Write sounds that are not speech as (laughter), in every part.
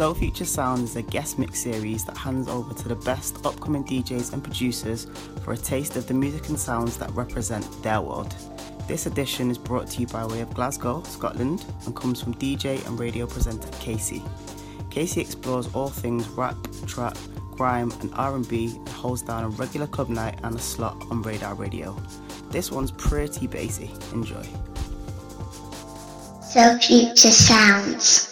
Soul Future Sound is a guest mix series that hands over to the best upcoming DJs and producers for a taste of the music and sounds that represent their world. This edition is brought to you by way of Glasgow, Scotland, and comes from DJ and radio presenter Casey. Casey explores all things rap, trap, grime, and R&B, and holds down a regular club night and a slot on Radar Radio. This one's pretty bassy. Enjoy. So future sounds.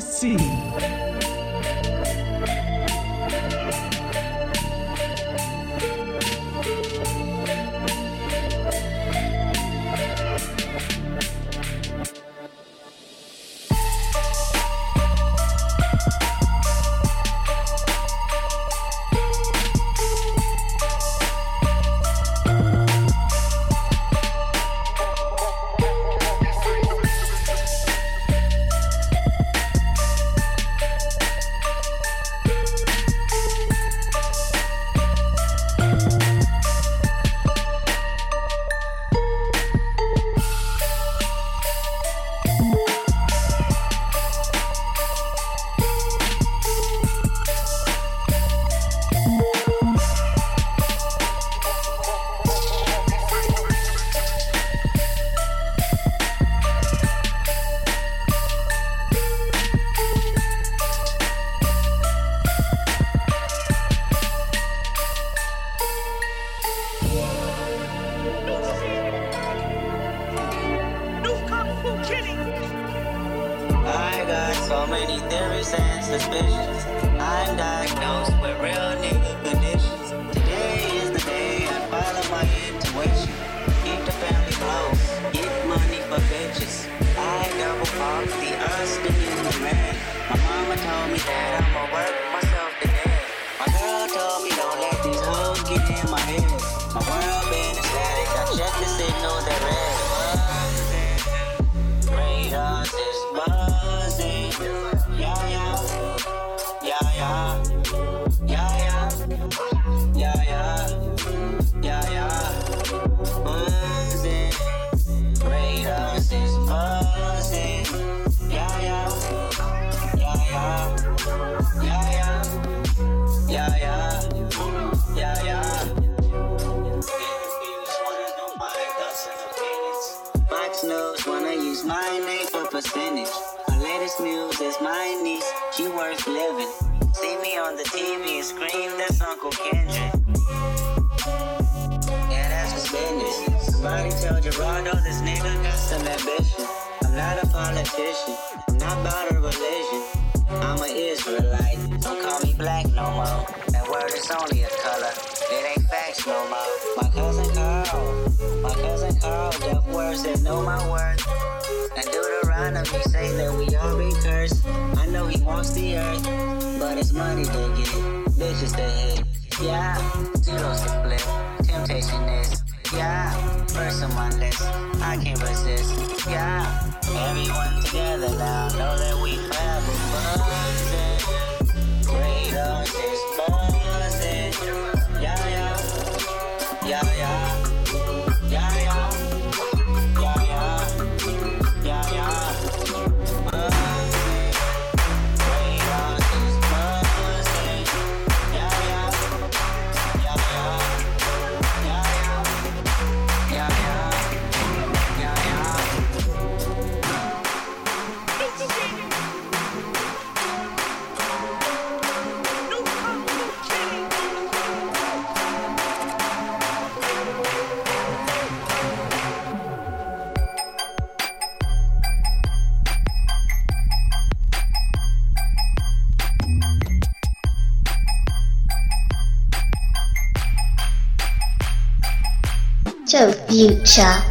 sim. on the TV and scream, that's Uncle Kendrick. Yeah, that's just business. Somebody tell Gerardo this nigga got some ambition. I'm not a politician, I'm not about a religion. I'm an Israelite, don't call me black no more. That word is only a color, it ain't facts no more. My cousin Carl, my cousin Carl, deaf words that know my words they say that we all be cursed. I know he wants the earth, but it's money they get, bitches they hit. Yeah, zeros to flip, temptation is. Yeah, first on my list, I can't resist. Yeah, everyone together now, know that we forever buzzing. Radars is. future.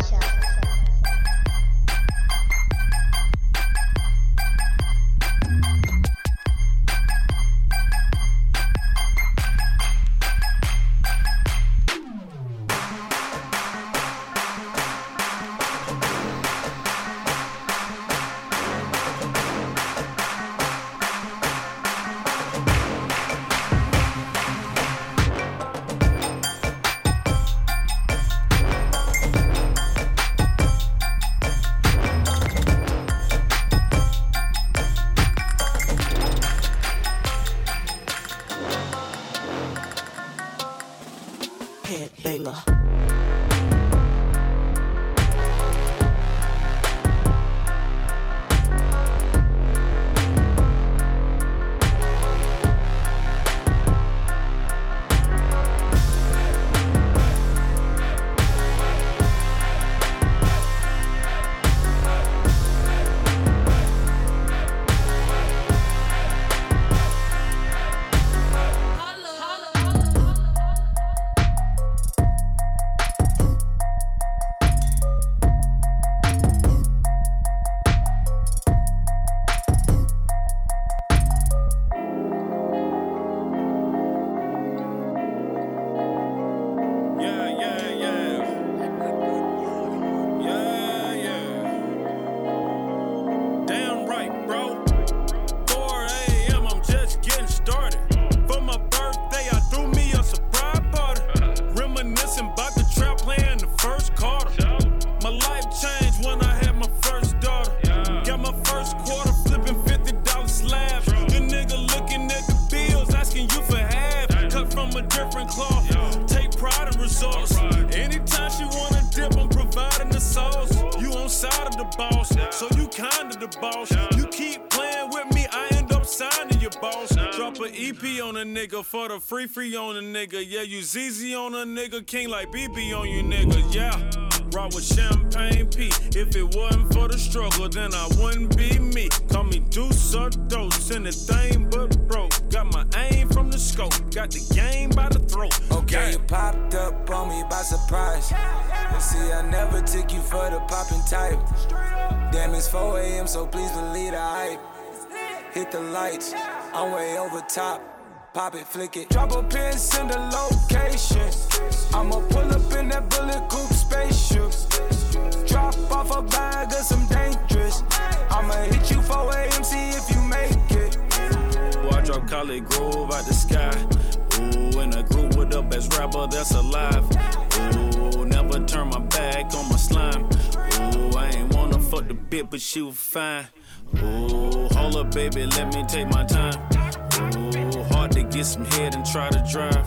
ZZ on a nigga. King like BB on you nigga. Yeah. Rock with champagne P. If it wasn't for the struggle, then I wouldn't be me. Call me Deuce or Dose, anything but broke. Got my aim from the scope, got the game by the throat. Okay, you popped up on me by surprise. And see, I never took you for the popping type. Damn, it's 4 a.m., so please believe the hype. Hit the lights, I'm way over top pop it, flick it. Drop a pin, send a location. I'ma pull up in that bullet coupe spaceship. Drop off a bag of some dangerous. I'ma hit you for AMC if you make it. Boy, I drop Collie Grove out the sky. Ooh, in a group with the best rapper that's alive. Ooh, never turn my back on my slime. Ooh, I ain't wanna fuck the bit, but she was fine. Ooh, hold up, baby, let me take my time. Ooh, hard to get some head and try to drive.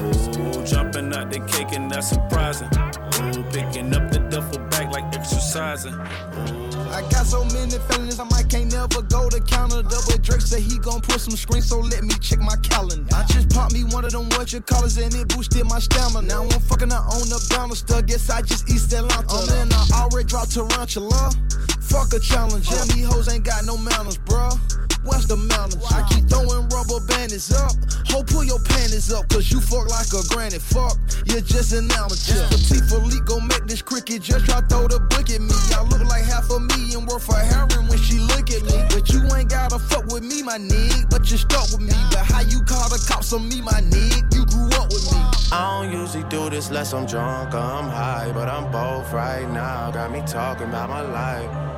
Ooh, jumping out the cake and that's surprising. Ooh, picking up the duffel bag like exercising. Ooh. I got so many feelings, I might can't never go to counter. Double Drake said he gon' put some screen, so let me check my calendar. I just popped me one of them what you callers and it boosted my stamina. Now I'm fucking her on the banister, guess I just East Atlanta. Oh, I'm in, I already dropped tarantula. Fuck a challenge, yeah, oh. me hoes ain't got no manners, bruh what's the mountains? I keep throwing rubber bandits up. Ho, pull your panties up, cause you fuck like a granny. Fuck, you're just an amateur. Patek Philippe gon' make this cricket just try throw the book at me. I look like half a million worth of heroin when she look at me. But you ain't gotta fuck with me, my nigga. But you stuck with me. But how you call the cops on me, my nigga? You grew up with me. I don't usually do this unless I'm drunk or I'm high, but I'm both right now. Got me talking about my life.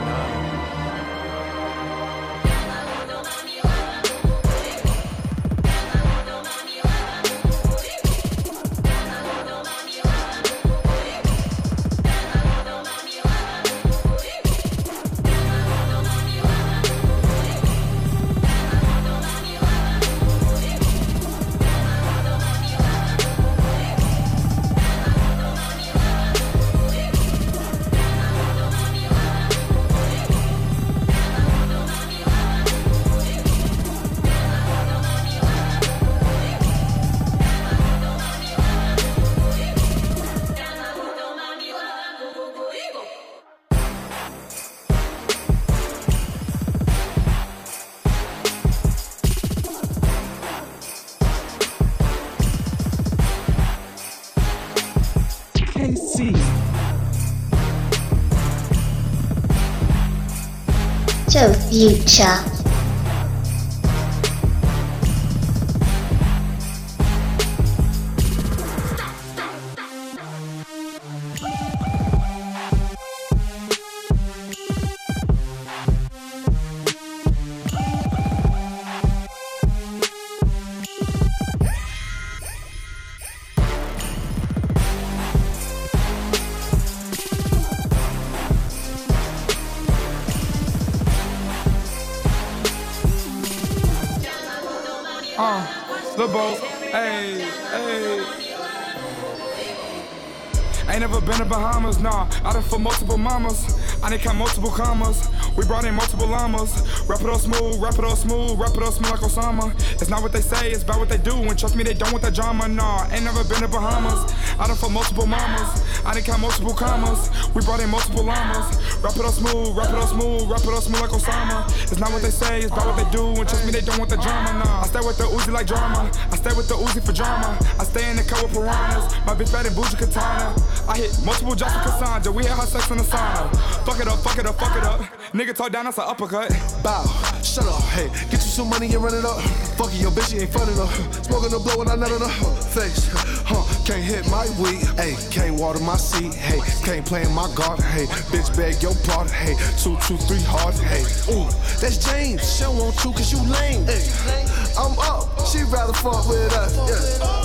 Future. Mamas. I done count multiple commas. We brought in multiple llamas. Rap it all smooth, rap it all smooth, rap it all smooth like Osama. It's not what they say, it's about what they do. And trust me, they don't want that drama, nah. Ain't never been to Bahamas. I done for multiple mamas. I done count multiple commas. We brought in multiple llamas. Rap it all smooth, rap it all smooth, rap it all smooth like Osama. It's not what they say, it's about what they do. And trust me, they don't want the drama, nah. I stay with the Uzi like drama. I stay with the Uzi for drama. I stay in the car with piranhas. My bitch bad and bougie katana. I hit multiple jobs for Cassandra. We had her sex in the sauna. Fuck it up, fuck it up, fuck it up. Nigga talk down, that's an uppercut. Bow, shut up, hey, get you some money and run it up. Fuck it, your bitch, she ain't fun enough. Smoking the blow and I on her face. Huh, can't hit my weed, hey, can't water my seed, hey, can't play in my garden, hey, bitch beg your pardon, hey, two, two, three hard, hey, ooh, that's James, she don't want you cause you lame, hey, I'm up, she rather fuck with us, yeah.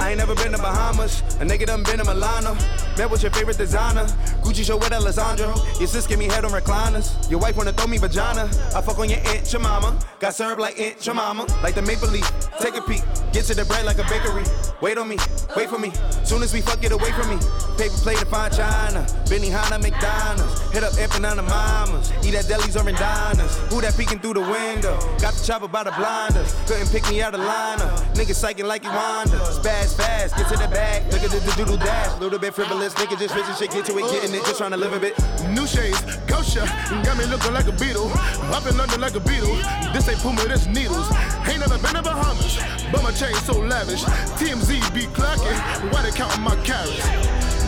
I ain't never been to Bahamas. A nigga done been to Milano. Met with your favorite designer. Gucci show with Alessandro. Your sis give me head on recliners. Your wife wanna throw me vagina. I fuck on your aunt, your mama. Got served like aunt, your mama. Like the maple leaf. Take a peek. Get to the bread like a bakery. Wait on me, wait for me. Soon as we fuck, get away from me. Paper plate to find China. Benihana, McDonald's. Hit up Empanada Mamas. Eat at delis or in diners. Who that peeking through the window? Got the chopper by the blinders. Couldn't pick me out of lineup. Niggas psyching like he Wanda. Spaz fast, get to the bag. Look at the doodle dash. Little bit frivolous. Nigga just fishing shit, get to it, getting it. Just trying to live a bit. New shades, kosher, got me looking like a beetle. Up in London like a beetle. This ain't Puma, this needles. Ain't never been to Bahamas, but my chain so lavish. TMZ be clocking, why they counting my carats?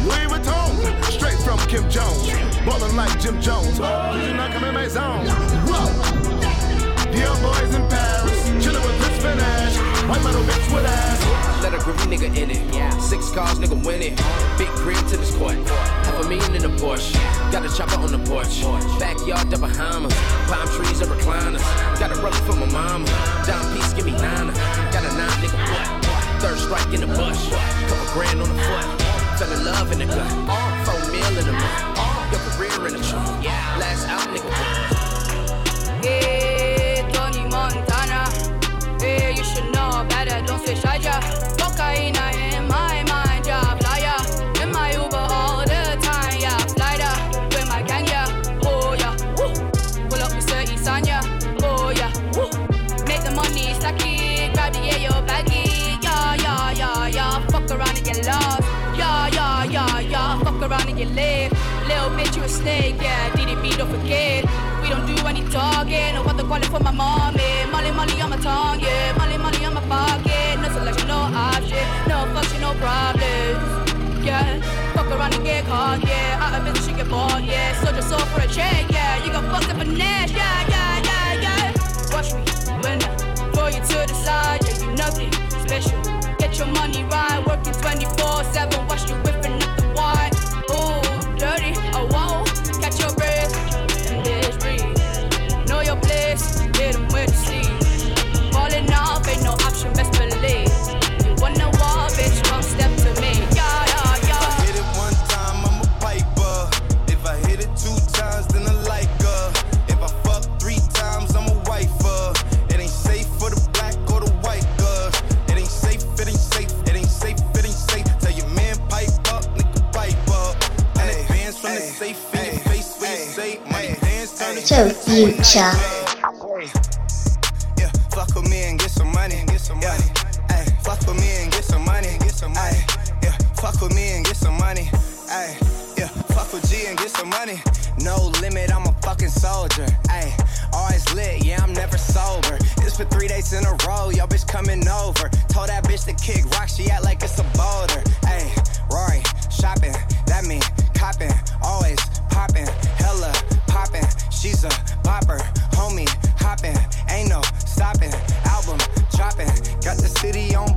Louis Vuitton, straight from Kim Jones. Ballin' like Jim Jones. Oh, you not coming in my zone. Whoa. The boys in Paris, White metal bitch with ass. Let a groovy nigga in it. Yeah. Six cars, nigga win it. Big crib to this court. Half a million in the Porsche. Got a chopper on the porch. Backyard the Bahamas. Palm trees and recliners. Got a rubber for my mama. Down piece, give me nine. Got a nine nigga what? Third strike in the bush. Couple grand on the foot. Fell in love in the gut. Four mil in a month. Your career in calling for my mommy. Molly, Molly on my tongue, yeah. Molly, Molly on my pocket. No selection, no option. No function, no problems. Yeah, fuck around and get caught, yeah. Out of business, you get bored, yeah. So just sold for a check, yeah. You got fucked up Nash, yeah, yeah, yeah, yeah. Watch me when I throw you to the side, yeah. You nothing special. Get your money right, working 24 7. Watch you whipping So a bopper, homie, hopping, ain't no stopping. Album dropping, got the city on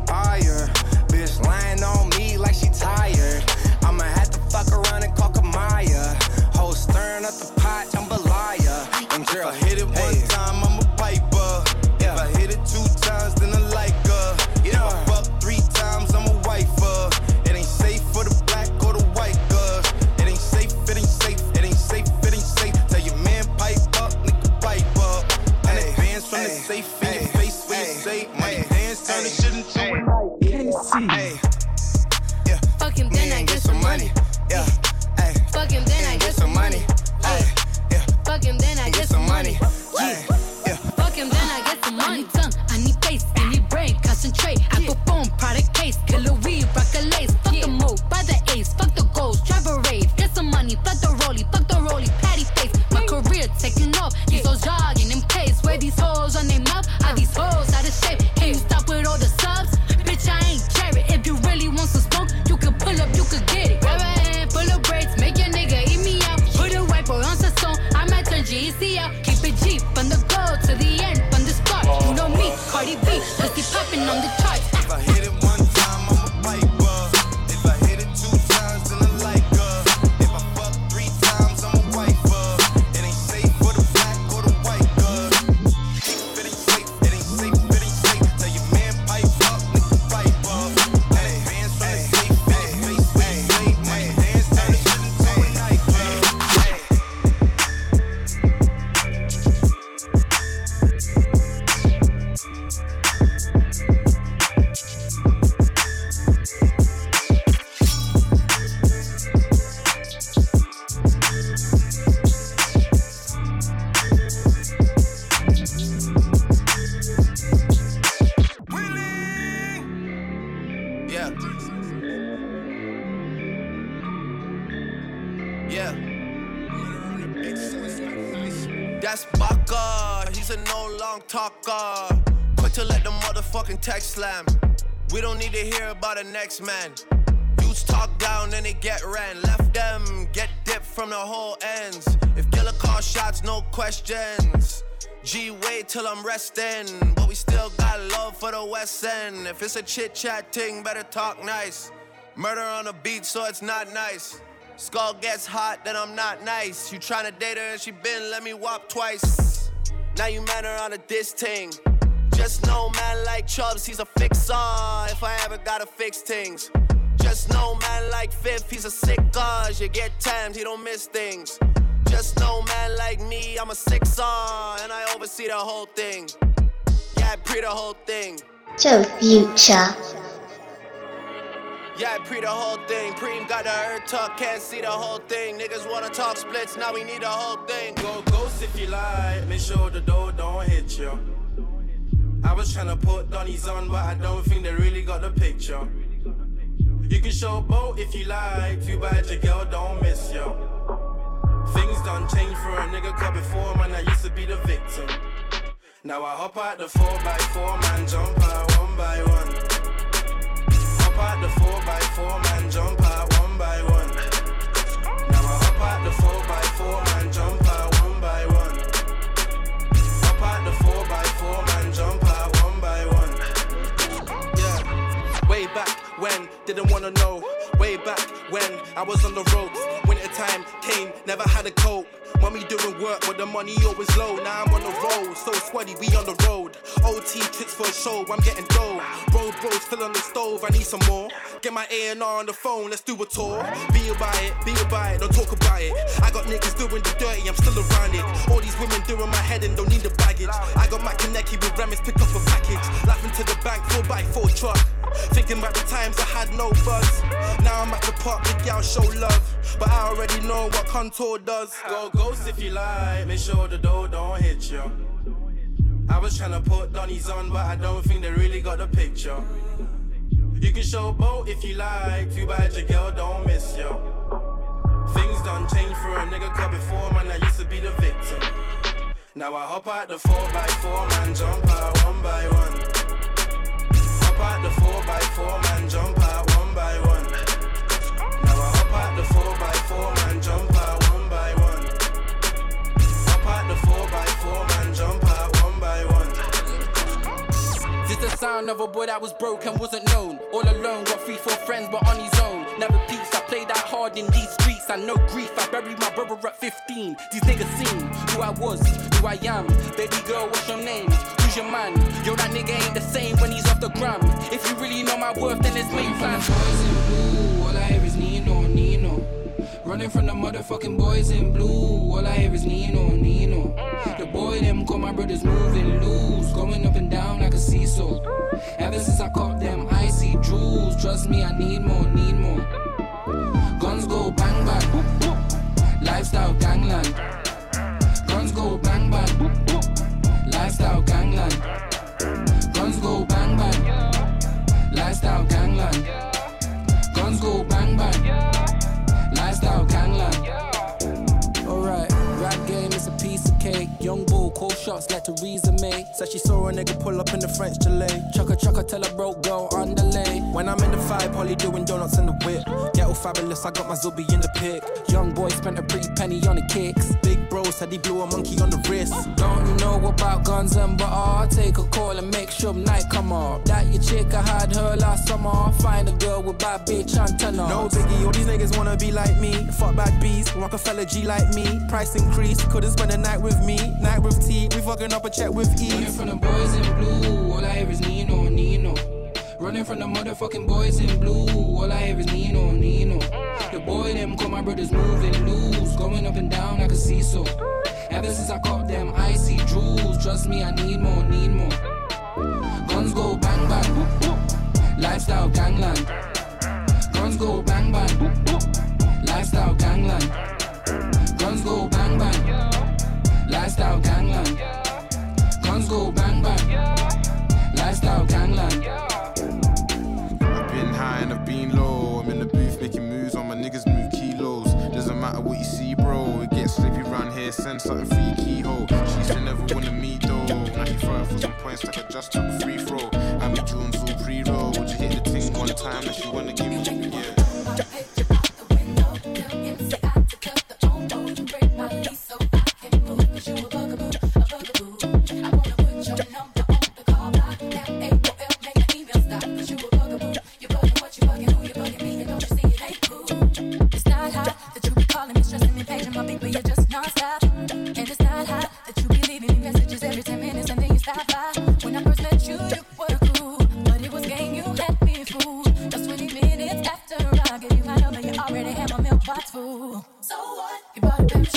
the text slam. We don't need to hear about the next man. Dudes talk down, then they get ran. Left them, get dipped from the whole ends. If killer call shots, no questions. G, wait till I'm resting. But we still got love for the West End. If it's a chit chat thing, better talk nice. Murder on the beat, so it's not nice. Skull gets hot, then I'm not nice. You tryna date her and she been let me whop twice. Now you man her on a diss ting. Just know man like Chubbs, he's a fixer. If I ever gotta fix things. Just know man like Fifth, he's a sick cause you get timed, he don't miss things. Just know man like me, I'm a sixer, and I oversee the whole thing. Yeah, I pre the whole thing. Joe Future. Yeah, I pre the whole thing. Preem got the earth talk, can't see the whole thing. Niggas wanna talk splits, now we need the whole thing. Go ghost if you like, make sure the door don't hit you. Was tryna put Donnies on, but I don't think they really got the picture. You can show both if you like, too bad your girl don't miss you. Things done change for a nigga, cause before man, I used to be the victim. Now I hop out the 4x4 man, jump out one by one. Hop out the 4x4 man, jump out one by one. Now I hop out the 4x4 when, didn't wanna know. Way back when I was on the ropes. Winter time came, never had a coat. Mommy doing work, but the money always low. Now I'm on the road, so sweaty, we on the road. old OT tricks for a show, I'm getting dough. Road bros still on the stove, I need some more. Get my A&R on the phone, let's do a tour. Be about it, be about it, don't talk about it. I got niggas doing the dirty, I'm still around it. All these women doing my head and don't need the baggage. I got my Kaneki with Remis, pick up a package. Laughing to the bank, 4x4 truck. Thinking about the times I had no buzz. Now I'm at the park, big gal show love. But I already know what contour does. Go, Go ghost if you like, make sure the door don't hit you. I was tryna put Donnies on, but I don't think they really got the picture. You can show both if you like, too bad your girl don't miss you. Things done change for a nigga, before man, I used to be the victim. Now I hop out the 4x4 man, jump out one by one. Hop out the 4x4 man, jump out one by one. Now I hop out the 4x4 man, the sound of a boy that was broke and wasn't known. All alone, got three, four friends, but on his own. Never peace, I played that hard in these streets. I know grief, I buried my brother at 15. These niggas seen who I was, who I am. Baby girl, what's your name? Who's your man? Yo, that nigga ain't the same when he's off the gram. If you really know my worth, then let's make plans. Running from the motherfucking boys in blue. All I hear is Nino, Nino. The boy them call my brothers moving loose. Going up and down like a seesaw. Ever since I caught them icy jewels. Trust me, I need more, need more. Guns go bang bang. Lifestyle gangland. Guns go bang bang. Lifestyle gangland. Guns go bang bang. Lifestyle gangland. Young bull, call shots like Theresa May. Said she saw a nigga pull up in the French Chalet. Chucka chucka tell a broke girl underlay. When I'm in the five, Polly doing donuts in the whip. Ghetto fabulous, I got my Zuby in the pick. Young boy spent a pretty penny on the kicks. Big bro said he blew a monkey on the wrist. Don't you know about guns and butter? I'll take a call and make sure night come up. That your chick, I had her last summer. I'll find a girl with bad bitch antenna. No biggie, all these niggas wanna be like me. Fuck bad bees, Rockefeller G like me. Price increase, couldn't spend a night with me. Night with T, we fucking up a check with E. from the boys in blue, all I hear is Nino. Running from the motherfucking boys in blue, all I hear is Nino, Nino. The boy them call my brothers moving loose, going up and down like a seesaw. Ever since I caught them icy jewels, trust me, I need more, need more. Guns go bang bang, lifestyle gangland. Guns go bang bang, lifestyle gangland. Guns go bang bang, lifestyle gangland. Guns go bang bang, slippy send something for your keyhole. She never wanna meet though. Now he throw for some points like I just took a free throw. I be Jones all pre-roll. Would you hit the thing one time and she wanna give me, yeah. Full. So what? You bought a pair of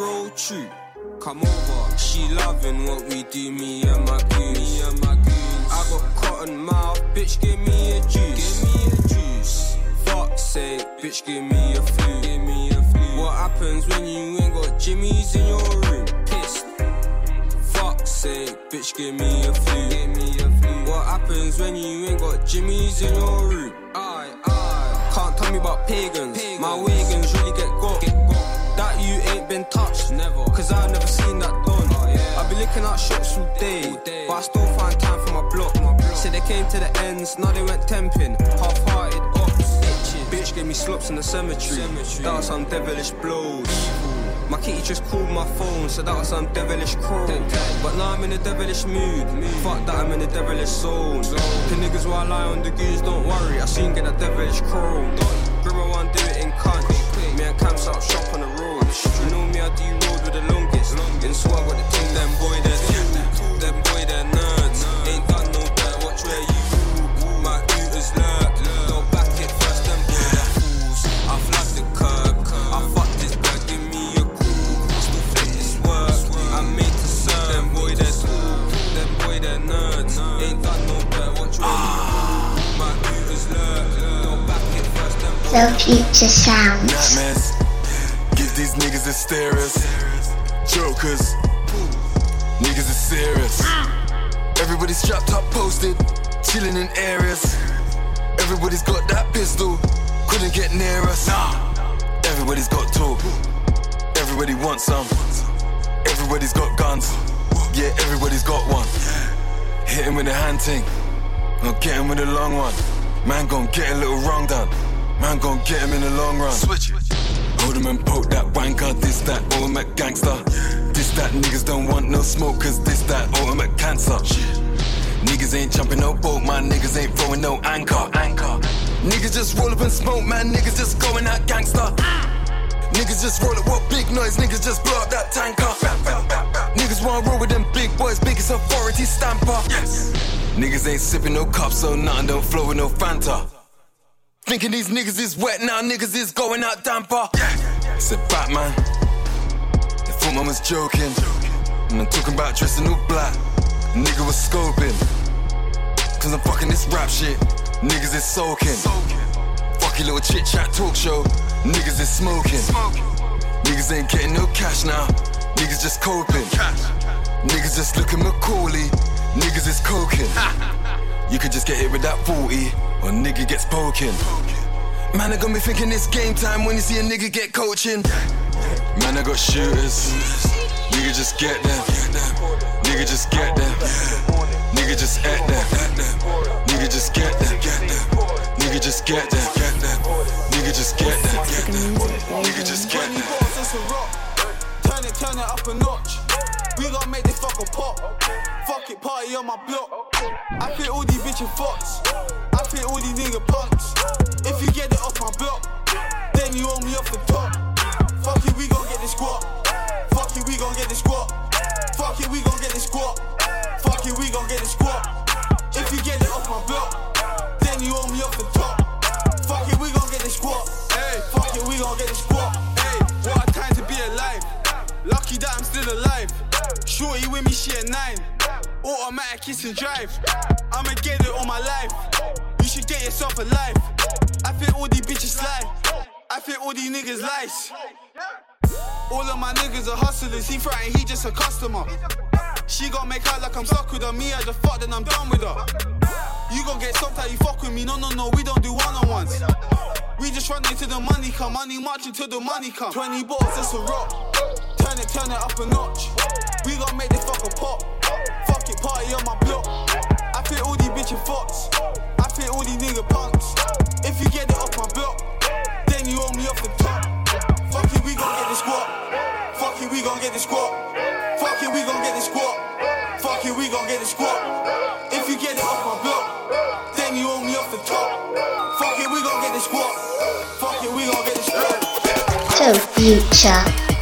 baby, you roll true. Come over, she loving what we do, me and my goons. Me and my goons. I got cotton mouth, bitch, give me a juice. Give me a juice. Fuck sake, bitch, give me a flu. Give me a flu. What happens when you ain't got Jimmy's in your room? Pissed. Fuck sake, bitch, give me a flu. Give me a flu. What happens when you ain't got Jimmy's in your room? Aye, aye. Can't tell me about pagans. My wagons really get got. That you you ain't been touched. Never. Cause I've never seen that done. Oh, yeah. I be looking at shots all day, all day. But I still find time for my block. My block. Say they came to the ends, now they went temping. Half hearted ops. Bitches. Bitch gave me slops in the cemetery. cemetery. That was some devilish blows. My kitty just called my phone, so that was some devilish crow. But now I'm in a devilish mood. Fuck that, I'm in a devilish zone. The niggas while I lie on the goose, don't worry. I seen get a devilish crow. Grandma one do it in cunt. Me and Cam start shop on the road. You know me, I do road with the longest. In swag with the team, them boy, them boy, they're nerds. Ain't done no dirt, watch where you My ooters lurk. Don't back it first, them boy, they're fools. I the curb. I fuck this bird, give me a call. Still fit this work. I'm made to serve. Them boy, they're cool. Them boy, they're nerds. Ain't done no dirt, watch where you My ooters lurk. Don't back it first, them boy, The future sounds. Long one. Man gon' get a little wrong done. Man gon' get him in the long run. Switch it. Hold him and poke that wanker. This that ultimate gangster. This that niggas don't want no smoke. Cause this that ultimate cancer. Niggas ain't jumping no boat. My niggas ain't throwing no anchor. Anchor. Niggas just roll up and smoke. Man, niggas just going out gangster. Niggas just roll up what big noise. Niggas just blow up that tanker. Niggas wanna roll with them big boys. Biggest authority stamper. Yes. Niggas ain't sipping no cups, so nothing don't flow with no Fanta. Thinking these niggas is wet now, niggas is going out damper. Said Batman. They thought man was joking. And I'm talking about dressing all black. Nigga was scoping. Cause I'm fucking this rap shit. Niggas is soaking. Fuck your little chit chat talk show. Niggas is smoking. Niggas ain't getting no cash now. Niggas just coping. Niggas just looking Macaulay. Niggas is coking. (laughs) You could just get hit with that 40, or nigga gets poking. Man, I got me thinking it's game time when you see a nigga get coaching. Man, I got shooters. Nigga just get them. Nigga just get them. Nigga just at them. Nigga just get them. Nigga just get them. Nigga just get them. Nigga just get them. That's a rock. Turn it, turn it up a notch. We gon' make this fucker pop. Fuck it, party on my block. I fit all these bitches fucks. I fit all these nigga punks. If you get it off my block, then you owe me off the top. Fuck it, we gon' get this squat. Fuck it, we gon' get this squat. Fuck it, we gon' get this squat. Fuck it, we gon' get this squat. If you get it off my block, then you owe me off the top. Fuck it, we gon' get this squat. Hey, fuck it, we gon' get this squat. Hey, what a time to be alive. Lucky that I'm still alive. Shorty with me, she at nine. Automatic kiss and drive. I'ma get it on my life. You should get yourself a life. I think all these bitches slide. I think all these niggas lies. All of my niggas are hustlers. He frightened, he just a customer. She gon' make out like I'm stuck with her. Me, I just fuck, then I'm done with her. You gon' get stopped how you fuck with me. No, no, no, we don't do one on ones. We just run into the money come. Money march until the money come. 20 balls, that's a rock. Turn it, turn it up a notch. We gon' make this fucker pop. Fuck it, party on my block. I fit all these bitches fucks. I fit all these nigga punks. If you get it off my block, then you owe me off the top. Fuck it, we gon' get this squat. Fuck it, we gon' get this squat. Fuck it, we gon' get this squat. Fuck it, we gon' get this squat. If you get it off my block, then you owe me off the top. Fuck it, we gon' get this squat. Fuck it, we gon' get this squat. Future.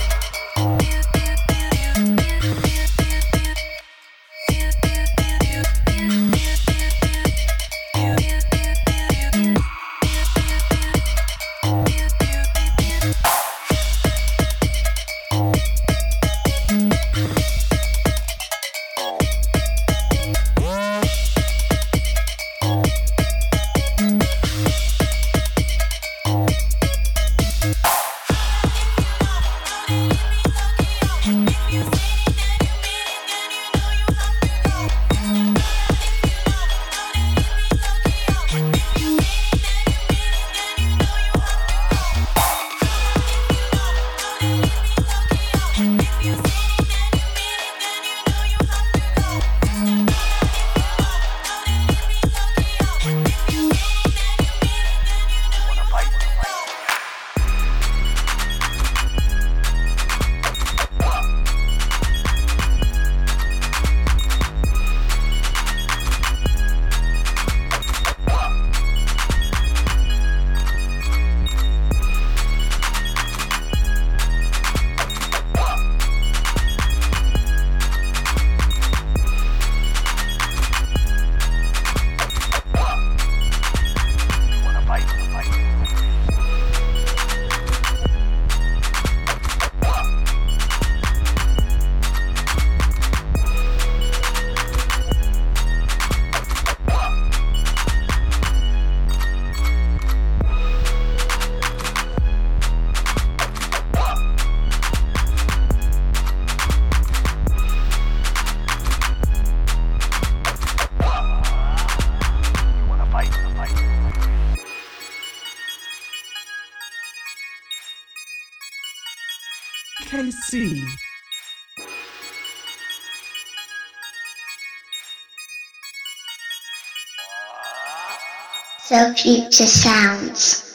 So Future Sounds.